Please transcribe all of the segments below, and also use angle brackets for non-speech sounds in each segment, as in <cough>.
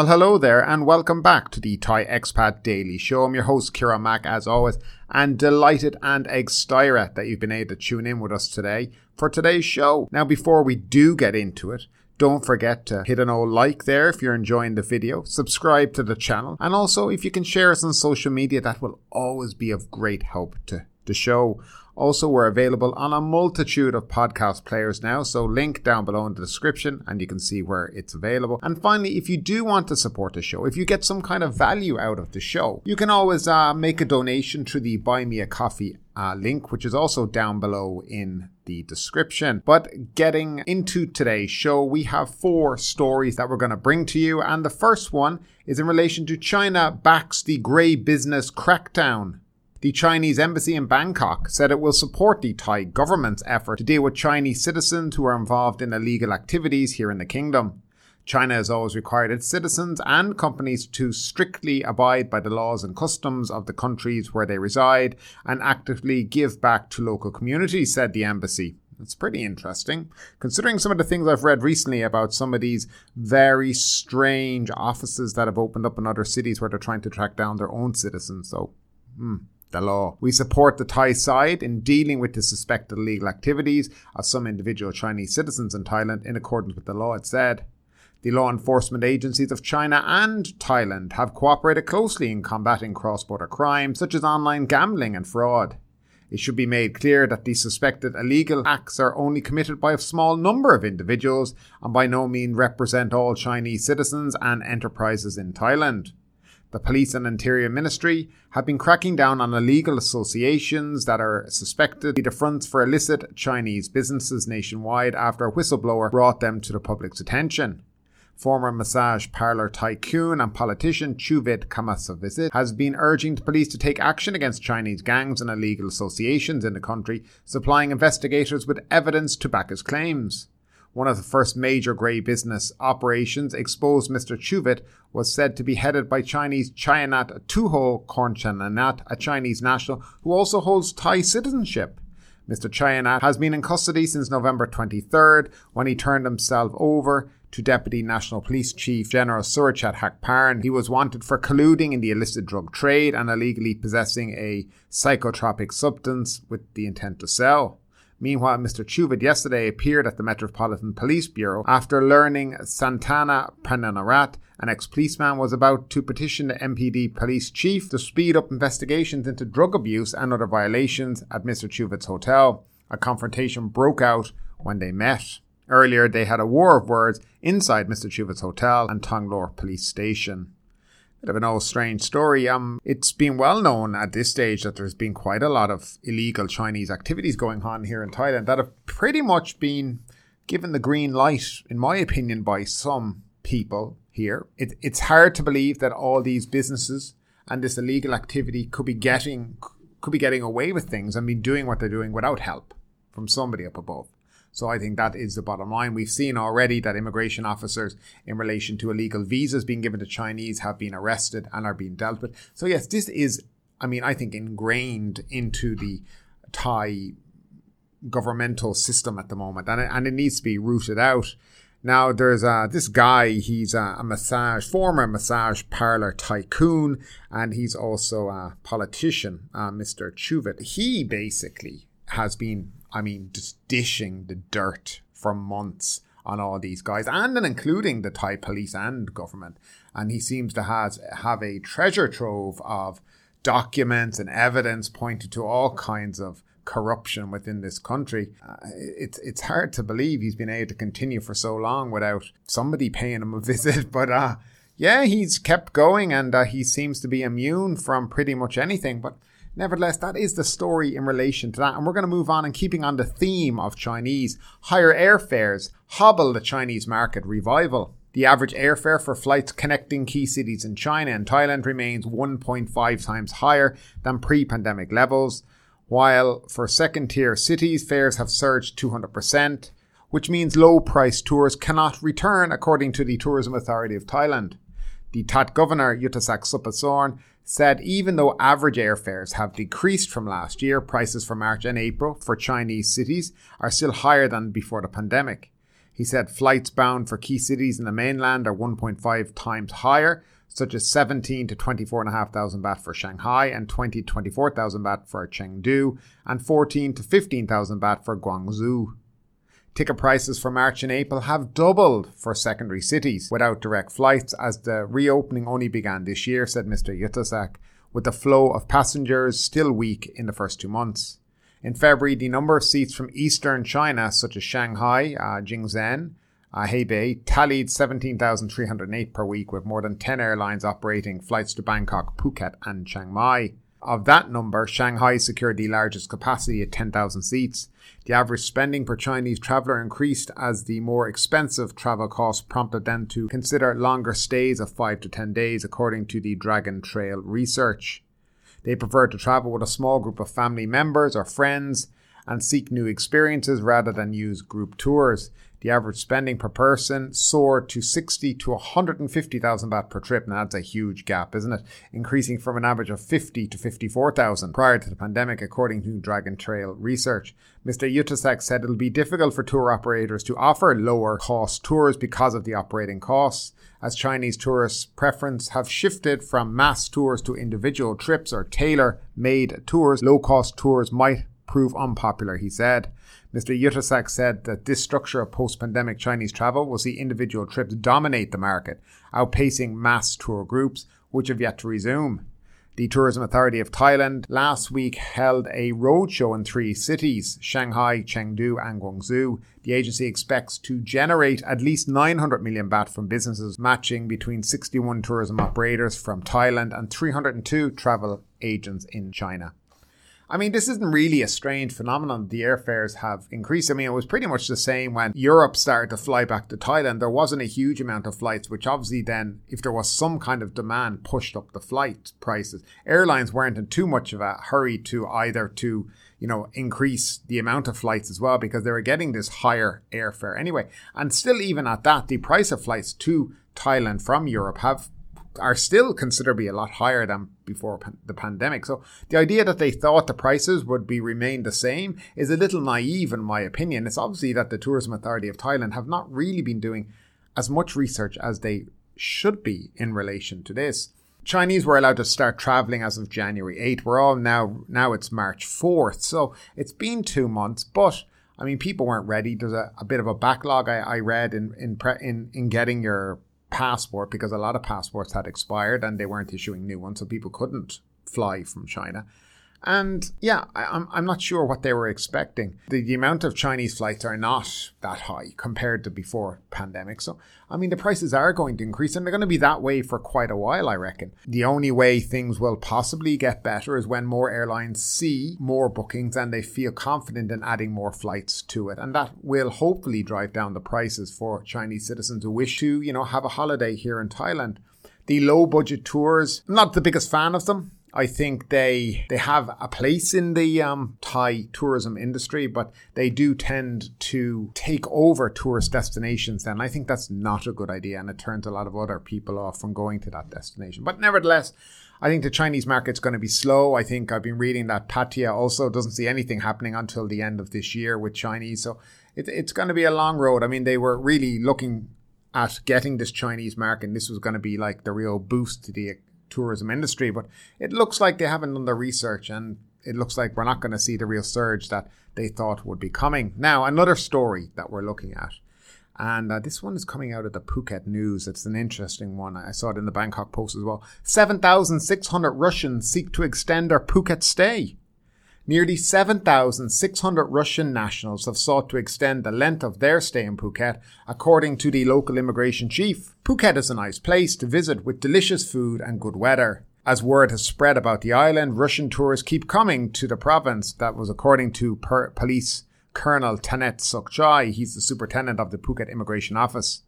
Well, hello there, and welcome back to the Thai Expat Daily Show. I'm your host, Kieran Mack, as always, and delighted and excited that you've been able to tune in with us today for today's show. Now, before we do get into it, don't forget to hit an old like there if you're enjoying the video, subscribe to the channel, and also if you can share us on social media, that will always be of great help to the show. Also, we're available on a multitude of podcast players now, so link down below in the description and you can see where it's available. And finally, if you do want to support the show, if you get some kind of value out of the show, you can always uh, make a donation through the Buy Me a Coffee uh, link, which is also down below in the description. But getting into today's show, we have four stories that we're going to bring to you. And the first one is in relation to China backs the grey business crackdown. The Chinese embassy in Bangkok said it will support the Thai government's effort to deal with Chinese citizens who are involved in illegal activities here in the kingdom. China has always required its citizens and companies to strictly abide by the laws and customs of the countries where they reside and actively give back to local communities, said the embassy. It's pretty interesting, considering some of the things I've read recently about some of these very strange offices that have opened up in other cities where they're trying to track down their own citizens. So, hmm, the law. We support the Thai side in dealing with the suspected illegal activities of some individual Chinese citizens in Thailand in accordance with the law, it said. The law enforcement agencies of China and Thailand have cooperated closely in combating cross border crime such as online gambling and fraud. It should be made clear that these suspected illegal acts are only committed by a small number of individuals and by no means represent all Chinese citizens and enterprises in Thailand. The police and interior ministry have been cracking down on illegal associations that are suspected to be the fronts for illicit Chinese businesses nationwide after a whistleblower brought them to the public's attention. Former massage parlor tycoon and politician Chuvit Kamasavisit has been urging the police to take action against Chinese gangs and illegal associations in the country, supplying investigators with evidence to back his claims. One of the first major grey business operations exposed Mr. Chuvit was said to be headed by Chinese Chayanat Tuho Kornchananat, a Chinese national who also holds Thai citizenship. Mr. Chayanat has been in custody since November 23rd when he turned himself over to Deputy National Police Chief General Surachat Hakparn. He was wanted for colluding in the illicit drug trade and illegally possessing a psychotropic substance with the intent to sell. Meanwhile, Mr. Chuvit yesterday appeared at the Metropolitan Police Bureau after learning Santana Prananarat, an ex-policeman, was about to petition the MPD police chief to speed up investigations into drug abuse and other violations at Mr. Chuvit's hotel. A confrontation broke out when they met. Earlier, they had a war of words inside Mr. Chuvit's hotel and Tonglor police station bit of an old strange story. Um, it's been well known at this stage that there's been quite a lot of illegal Chinese activities going on here in Thailand that have pretty much been given the green light, in my opinion, by some people here. It, it's hard to believe that all these businesses and this illegal activity could be getting could be getting away with things and be doing what they're doing without help from somebody up above. So I think that is the bottom line. We've seen already that immigration officers in relation to illegal visas being given to Chinese have been arrested and are being dealt with. So yes, this is, I mean, I think ingrained into the Thai governmental system at the moment and it, and it needs to be rooted out. Now there's uh, this guy. He's a, a, massage former massage parlor tycoon, and he's also a politician, uh, Mr. Chuvit. He basically has been I mean, just dishing the dirt for months on all these guys, and then including the Thai police and government. And he seems to has have a treasure trove of documents and evidence pointed to all kinds of corruption within this country. Uh, it's it's hard to believe he's been able to continue for so long without somebody paying him a <laughs> visit. But uh, yeah, he's kept going, and uh, he seems to be immune from pretty much anything. But Nevertheless, that is the story in relation to that. And we're going to move on and keeping on the theme of Chinese. Higher airfares hobble the Chinese market revival. The average airfare for flights connecting key cities in China and Thailand remains 1.5 times higher than pre pandemic levels, while for second tier cities, fares have surged 200%, which means low price tours cannot return, according to the Tourism Authority of Thailand. The TAT governor, Yuthasak Supasorn, said even though average airfares have decreased from last year, prices for March and April for Chinese cities are still higher than before the pandemic. He said flights bound for key cities in the mainland are 1.5 times higher, such as 17 to 24,500 baht for Shanghai and 20 to 24,000 baht for Chengdu and 14 to 15,000 baht for Guangzhou. Ticket prices for March and April have doubled for secondary cities without direct flights as the reopening only began this year, said Mr. Yuthasak, with the flow of passengers still weak in the first two months. In February, the number of seats from eastern China, such as Shanghai, uh, Jingzhen, uh, Hebei, tallied 17,308 per week, with more than 10 airlines operating flights to Bangkok, Phuket, and Chiang Mai. Of that number, Shanghai secured the largest capacity at 10,000 seats. The average spending per Chinese traveller increased as the more expensive travel costs prompted them to consider longer stays of 5 to 10 days, according to the Dragon Trail research. They prefer to travel with a small group of family members or friends and seek new experiences rather than use group tours. The average spending per person soared to 60 to 150,000 baht per trip. Now that's a huge gap, isn't it? Increasing from an average of 50 to 54,000 prior to the pandemic, according to Dragon Trail research. Mr. Yuthasak said it'll be difficult for tour operators to offer lower cost tours because of the operating costs, as Chinese tourists' preference have shifted from mass tours to individual trips or tailor made tours. Low cost tours might prove unpopular, he said. Mr. Yuthasak said that this structure of post pandemic Chinese travel will see individual trips dominate the market, outpacing mass tour groups, which have yet to resume. The Tourism Authority of Thailand last week held a roadshow in three cities Shanghai, Chengdu, and Guangzhou. The agency expects to generate at least 900 million baht from businesses matching between 61 tourism operators from Thailand and 302 travel agents in China. I mean, this isn't really a strange phenomenon. The airfares have increased. I mean, it was pretty much the same when Europe started to fly back to Thailand. There wasn't a huge amount of flights, which obviously then, if there was some kind of demand, pushed up the flight prices. Airlines weren't in too much of a hurry to either to you know, increase the amount of flights as well because they were getting this higher airfare anyway. And still, even at that, the price of flights to Thailand from Europe have are still considerably a lot higher than before pan- the pandemic. So the idea that they thought the prices would be remain the same is a little naive in my opinion. It's obviously that the Tourism Authority of Thailand have not really been doing as much research as they should be in relation to this. Chinese were allowed to start traveling as of January 8th. We're all now now it's March 4th. So it's been 2 months, but I mean, people weren't ready. There's a, a bit of a backlog I, I read in in, pre, in in getting your passport because a lot of passports had expired and they weren't issuing new ones, so people couldn't fly from China. And yeah, I, am I'm, I'm not sure what they were expecting. The, the amount of Chinese flights are not that high compared to before pandemic. So, I mean, the prices are going to increase and they're going to be that way for quite a while, I reckon. The only way things will possibly get better is when more airlines see more bookings and they feel confident in adding more flights to it. And that will hopefully drive down the prices for Chinese citizens who wish to, you know, have a holiday here in Thailand. The low budget tours, I'm not the biggest fan of them. I think they they have a place in the um, Thai tourism industry, but they do tend to take over tourist destinations. Then I think that's not a good idea, and it turns a lot of other people off from going to that destination. But nevertheless, I think the Chinese market's going to be slow. I think I've been reading that Pattaya also doesn't see anything happening until the end of this year with Chinese, so it, it's going to be a long road. I mean, they were really looking at getting this Chinese market. And this was going to be like the real boost to the tourism industry. But it looks like they haven't done the research and it looks like we're not going to see the real surge that they thought would be coming. Now, another story that we're looking at. And uh, this one is coming out of the Phuket News. It's an interesting one. I saw it in the Bangkok Post as well. 7,600 Russians seek to extend their Phuket stay. Nearly 7,600 Russian nationals have sought to extend the length of their stay in Phuket, according to the local immigration chief. Phuket is a nice place to visit with delicious food and good weather. As word has spread about the island, Russian tourists keep coming to the province. That was according to per- police Colonel Thanet Sukchai. He's the superintendent of the Phuket Immigration Office.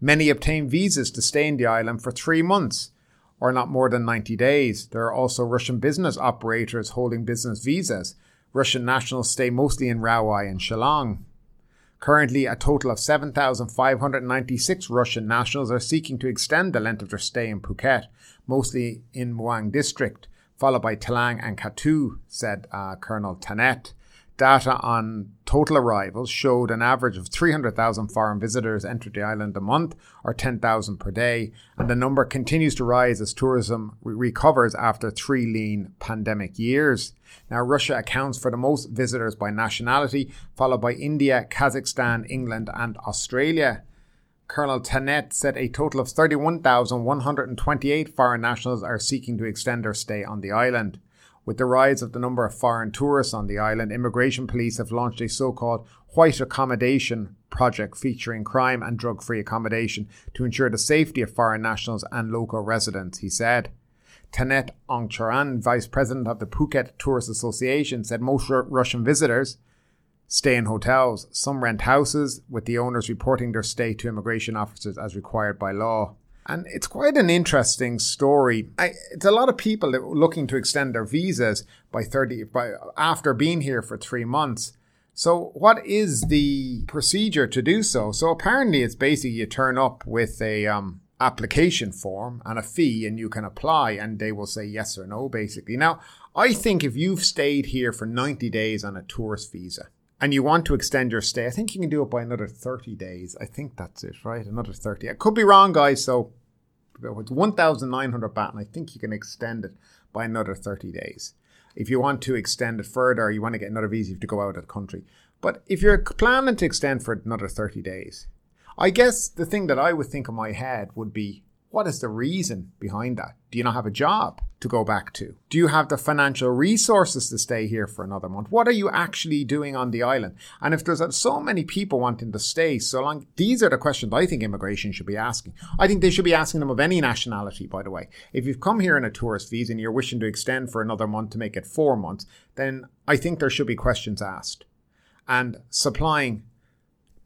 Many obtain visas to stay in the island for three months or not more than 90 days. There are also Russian business operators holding business visas. Russian nationals stay mostly in Rawai and Chalong. Currently, a total of 7,596 Russian nationals are seeking to extend the length of their stay in Phuket, mostly in Muang district, followed by Thalang and Kathu, said uh, Colonel Thanet. Data on total arrivals showed an average of 300,000 foreign visitors entered the island a month, or 10,000 per day, and the number continues to rise as tourism re- recovers after three lean pandemic years. Now, Russia accounts for the most visitors by nationality, followed by India, Kazakhstan, England, and Australia. Colonel Thanet said a total of 31,128 foreign nationals are seeking to extend their stay on the island. With the rise of the number of foreign tourists on the island, immigration police have launched a so called white accommodation project featuring crime and drug free accommodation to ensure the safety of foreign nationals and local residents, he said. Tanet Ongcharan, vice president of the Phuket Tourist Association, said most R- Russian visitors stay in hotels. Some rent houses, with the owners reporting their stay to immigration officers as required by law. And it's quite an interesting story. I, it's a lot of people looking to extend their visas by 30 by after being here for 3 months. So what is the procedure to do so? So apparently it's basically you turn up with a um, application form and a fee and you can apply and they will say yes or no basically. Now, I think if you've stayed here for 90 days on a tourist visa and you want to extend your stay, I think you can do it by another 30 days. I think that's it, right? Another 30. I could be wrong, guys. So it's 1,900 baht, and I think you can extend it by another 30 days. If you want to extend it further, you want to get another visa, you have to go out of the country. But if you're planning to extend for another 30 days, I guess the thing that I would think in my head would be what is the reason behind that? Do you not have a job to go back to? Do you have the financial resources to stay here for another month? What are you actually doing on the island? And if there's so many people wanting to stay so long, these are the questions I think immigration should be asking. I think they should be asking them of any nationality, by the way. If you've come here in a tourist visa and you're wishing to extend for another month to make it four months, then I think there should be questions asked. And supplying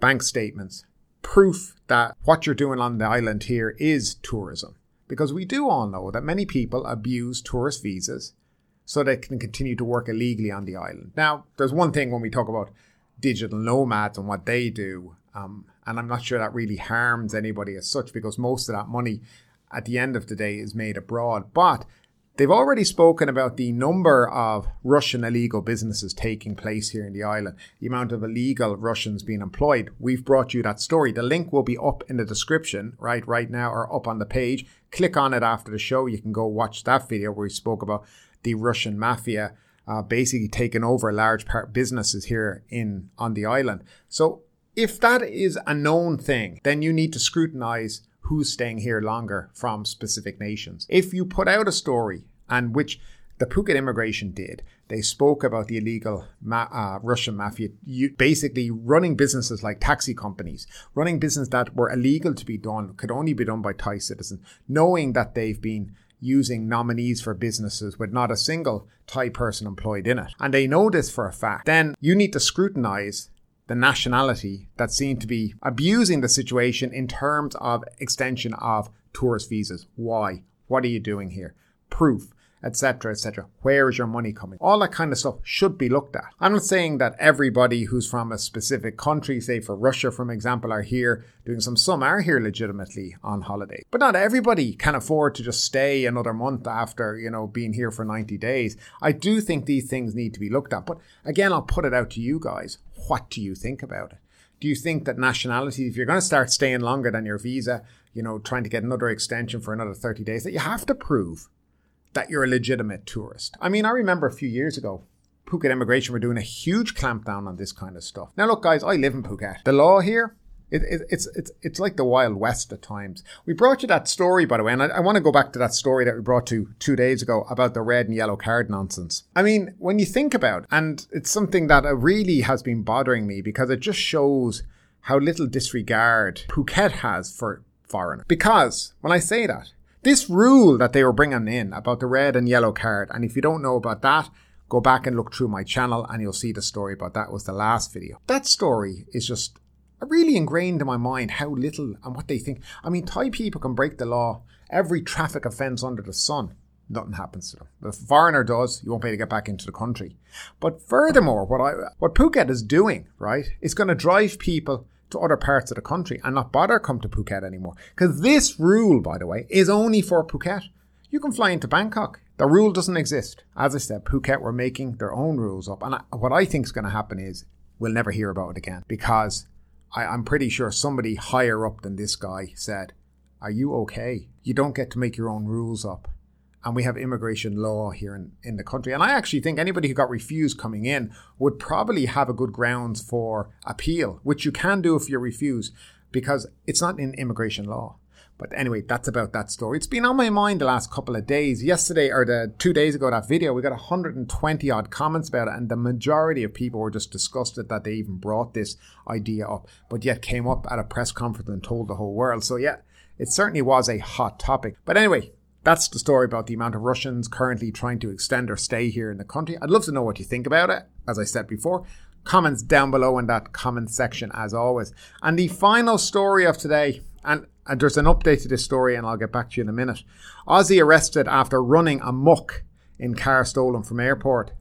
bank statements, proof that what you're doing on the island here is tourism. Because we do all know that many people abuse tourist visas so they can continue to work illegally on the island. Now, there's one thing when we talk about digital nomads and what they do, um, and I'm not sure that really harms anybody as such because most of that money at the end of the day is made abroad. But They've already spoken about the number of Russian illegal businesses taking place here in the island, the amount of illegal Russians being employed. We've brought you that story. The link will be up in the description right right now or up on the page. Click on it after the show. You can go watch that video where we spoke about the Russian mafia uh, basically taking over large part businesses here in on the island. So if that is a known thing, then you need to scrutinize who's staying here longer from specific nations. If you put out a story, and which the Phuket immigration did, they spoke about the illegal ma- uh, Russian mafia basically running businesses like taxi companies, running businesses that were illegal to be done, could only be done by Thai citizens, knowing that they've been using nominees for businesses with not a single Thai person employed in it. And they know this for a fact. Then you need to scrutinize the nationality that seem to be abusing the situation in terms of extension of tourist visas. Why? What are you doing here? Proof etc., etc. Where is your money coming? All that kind of stuff should be looked at. I'm not saying that everybody who's from a specific country, say for Russia, for example, are here doing some. Some are here legitimately on holiday, but not everybody can afford to just stay another month after you know being here for 90 days. I do think these things need to be looked at, but again, I'll put it out to you guys. What do you think about it? Do you think that nationality, if you're going to start staying longer than your visa, you know, trying to get another extension for another 30 days, that you have to prove that you're a legitimate tourist. I mean, I remember a few years ago, Phuket Immigration were doing a huge clampdown on this kind of stuff. Now, look, guys, I live in Phuket. The law here, it, it, it's it's it's like the Wild West at times. We brought you that story, by the way, and I, I want to go back to that story that we brought to two days ago about the red and yellow card nonsense. I mean, when you think about, it, and it's something that really has been bothering me because it just shows how little disregard Phuket has for foreigners. Because when I say that, this rule that they were bringing in about the red and yellow card, and if you don't know about that, go back and look through my channel and you'll see the story about that was the last video. That story is just really ingrained in my mind how little and what they think. I mean, Thai people can break the law, every traffic offence under the sun. Nothing happens to them. If a foreigner does, you won't be able to get back into the country. But furthermore, what I what Phuket is doing, right, is going to drive people to other parts of the country and not bother come to Phuket anymore. Because this rule, by the way, is only for Phuket. You can fly into Bangkok. The rule doesn't exist. As I said, Phuket were making their own rules up. And I, what I think is going to happen is we'll never hear about it again because I, I'm pretty sure somebody higher up than this guy said, Are you okay? You don't get to make your own rules up. And we have immigration law here in, in the country. And I actually think anybody who got refused coming in would probably have a good grounds for appeal, which you can do if you're refused because it's not in immigration law. But anyway, that's about that story. It's been on my mind the last couple of days. Yesterday or the two days ago, that video, we got 120 odd comments about it, and the majority of people were just disgusted that they even brought this idea up, but yet came up at a press conference and told the whole world. So yeah, it certainly was a hot topic. But anyway, that's the story about the amount of Russians currently trying to extend or stay here in the country. I'd love to know what you think about it. As I said before, comments down below in that comment section as always. And the final story of today, and and there's an update to this story, and I'll get back to you in a minute. Aussie arrested after running amok in car stolen from airport.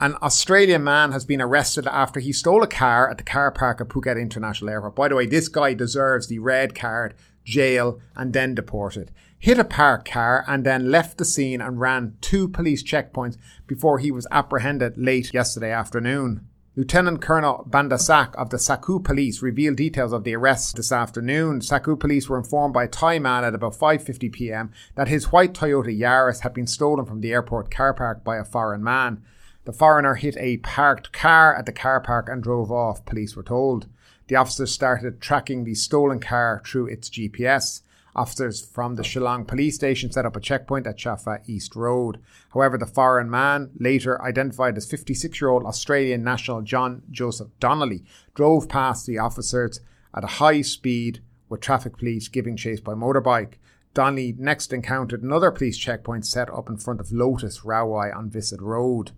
An Australian man has been arrested after he stole a car at the car park at Phuket International Airport. By the way, this guy deserves the red card, jail, and then deported. Hit a parked car and then left the scene and ran two police checkpoints before he was apprehended late yesterday afternoon. Lieutenant Colonel Bandasak of the Sakhu Police revealed details of the arrest this afternoon. Sakhu Police were informed by a Thai man at about 5:50 p.m. that his white Toyota Yaris had been stolen from the airport car park by a foreign man. The foreigner hit a parked car at the car park and drove off, police were told. The officers started tracking the stolen car through its GPS. Officers from the Chalong police station set up a checkpoint at Chao Fa East Road. However, the foreign man, later identified as 56 year old Australian national John Joseph Donnelly, drove past the officers at a high speed with traffic police giving chase by motorbike. Donnelly next encountered another police checkpoint set up in front of Lotus Rawai on Visit Road.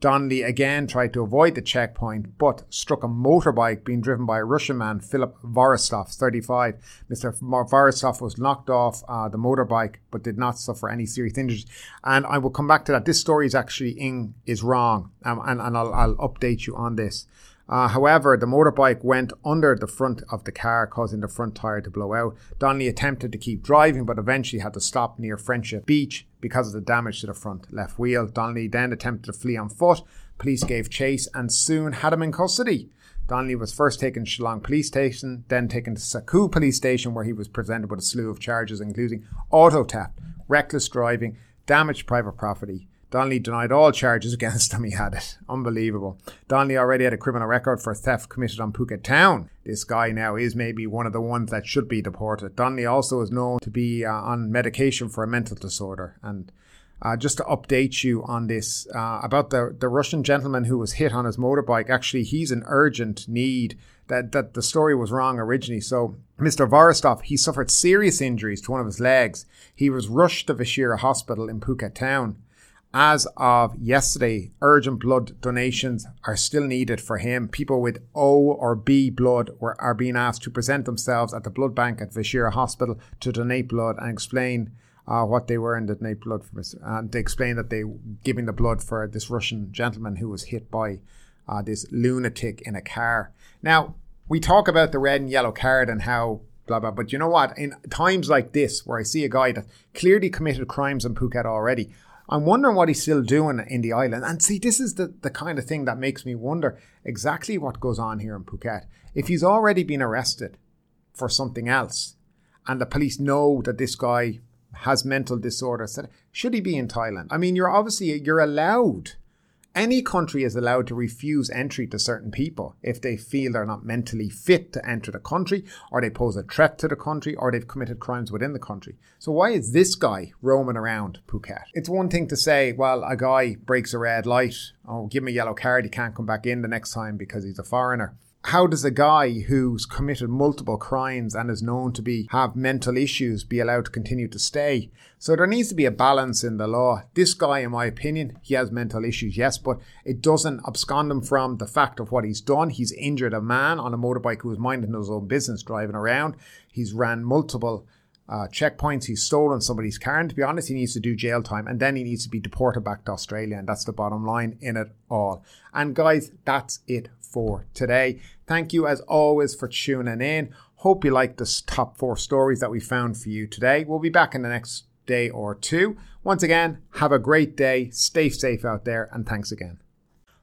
Donnelly again tried to avoid the checkpoint, but struck a motorbike being driven by a Russian man, Philip Vorostov, 35. Mr. Vorostov was knocked off uh, the motorbike, but did not suffer any serious injuries. And I will come back to that. This story is actually in is wrong, um, and, and I'll, I'll update you on this. Uh, however, the motorbike went under the front of the car, causing the front tyre to blow out. Donnelly attempted to keep driving, but eventually had to stop near Friendship Beach because of the damage to the front left wheel. Donnelly then attempted to flee on foot. Police gave chase and soon had him in custody. Donnelly was first taken to Chalong Police Station, then taken to Sakhu Police Station, where he was presented with a slew of charges, including auto theft, reckless driving, damaged private property, Donnelly denied all charges <laughs> against him. He had it. Unbelievable. Donnelly already had a criminal record for theft committed on Phuket Town. This guy now is maybe one of the ones that should be deported. Donnelly also is known to be uh, on medication for a mental disorder. And uh, just to update you on this, uh, about the, the Russian gentleman who was hit on his motorbike, actually, he's in urgent need. That, that the story was wrong originally. So, Mr. Vorostov, he suffered serious injuries to one of his legs. He was rushed to Vachira Hospital in Phuket Town. As of yesterday, urgent blood donations are still needed for him. People with O or B blood were, are being asked to present themselves at the blood bank at Vachira Hospital to donate blood and explain uh, what they were in and donate blood for. And they explain that they giving the blood for this Russian gentleman who was hit by uh, this lunatic in a car. Now we talk about the red and yellow card and how blah blah. But you know what? In times like this, where I see a guy that clearly committed crimes in Phuket already, I'm wondering what he's still doing in the island. And see, this is the, the kind of thing that makes me wonder exactly what goes on here in Phuket. If he's already been arrested for something else, and the police know that this guy has mental disorders, should he be in Thailand? I mean, you're obviously you're allowed any country is allowed to refuse entry to certain people if they feel they're not mentally fit to enter the country, or they pose a threat to the country, or they've committed crimes within the country. So why is this guy roaming around Phuket? It's one thing to say, well, a guy breaks a red light, oh, give him a yellow card, he can't come back in the next time because he's a foreigner how does a guy who's committed multiple crimes and is known to be have mental issues be allowed to continue to stay? So there needs to be a balance in the law. This guy, in my opinion, he has mental issues, yes, but it doesn't abscond him from the fact of what he's done. He's injured a man on a motorbike who was minding his own business driving around. He's ran multiple uh, checkpoints. He's stolen somebody's car. And to be honest, he needs to do jail time and then he needs to be deported back to Australia. And that's the bottom line in it all. And guys, that's it for today. Thank you as always for tuning in. Hope you like the top four stories that we found for you today. We'll be back in the next day or two. Once again, have a great day, stay safe out there, and thanks again.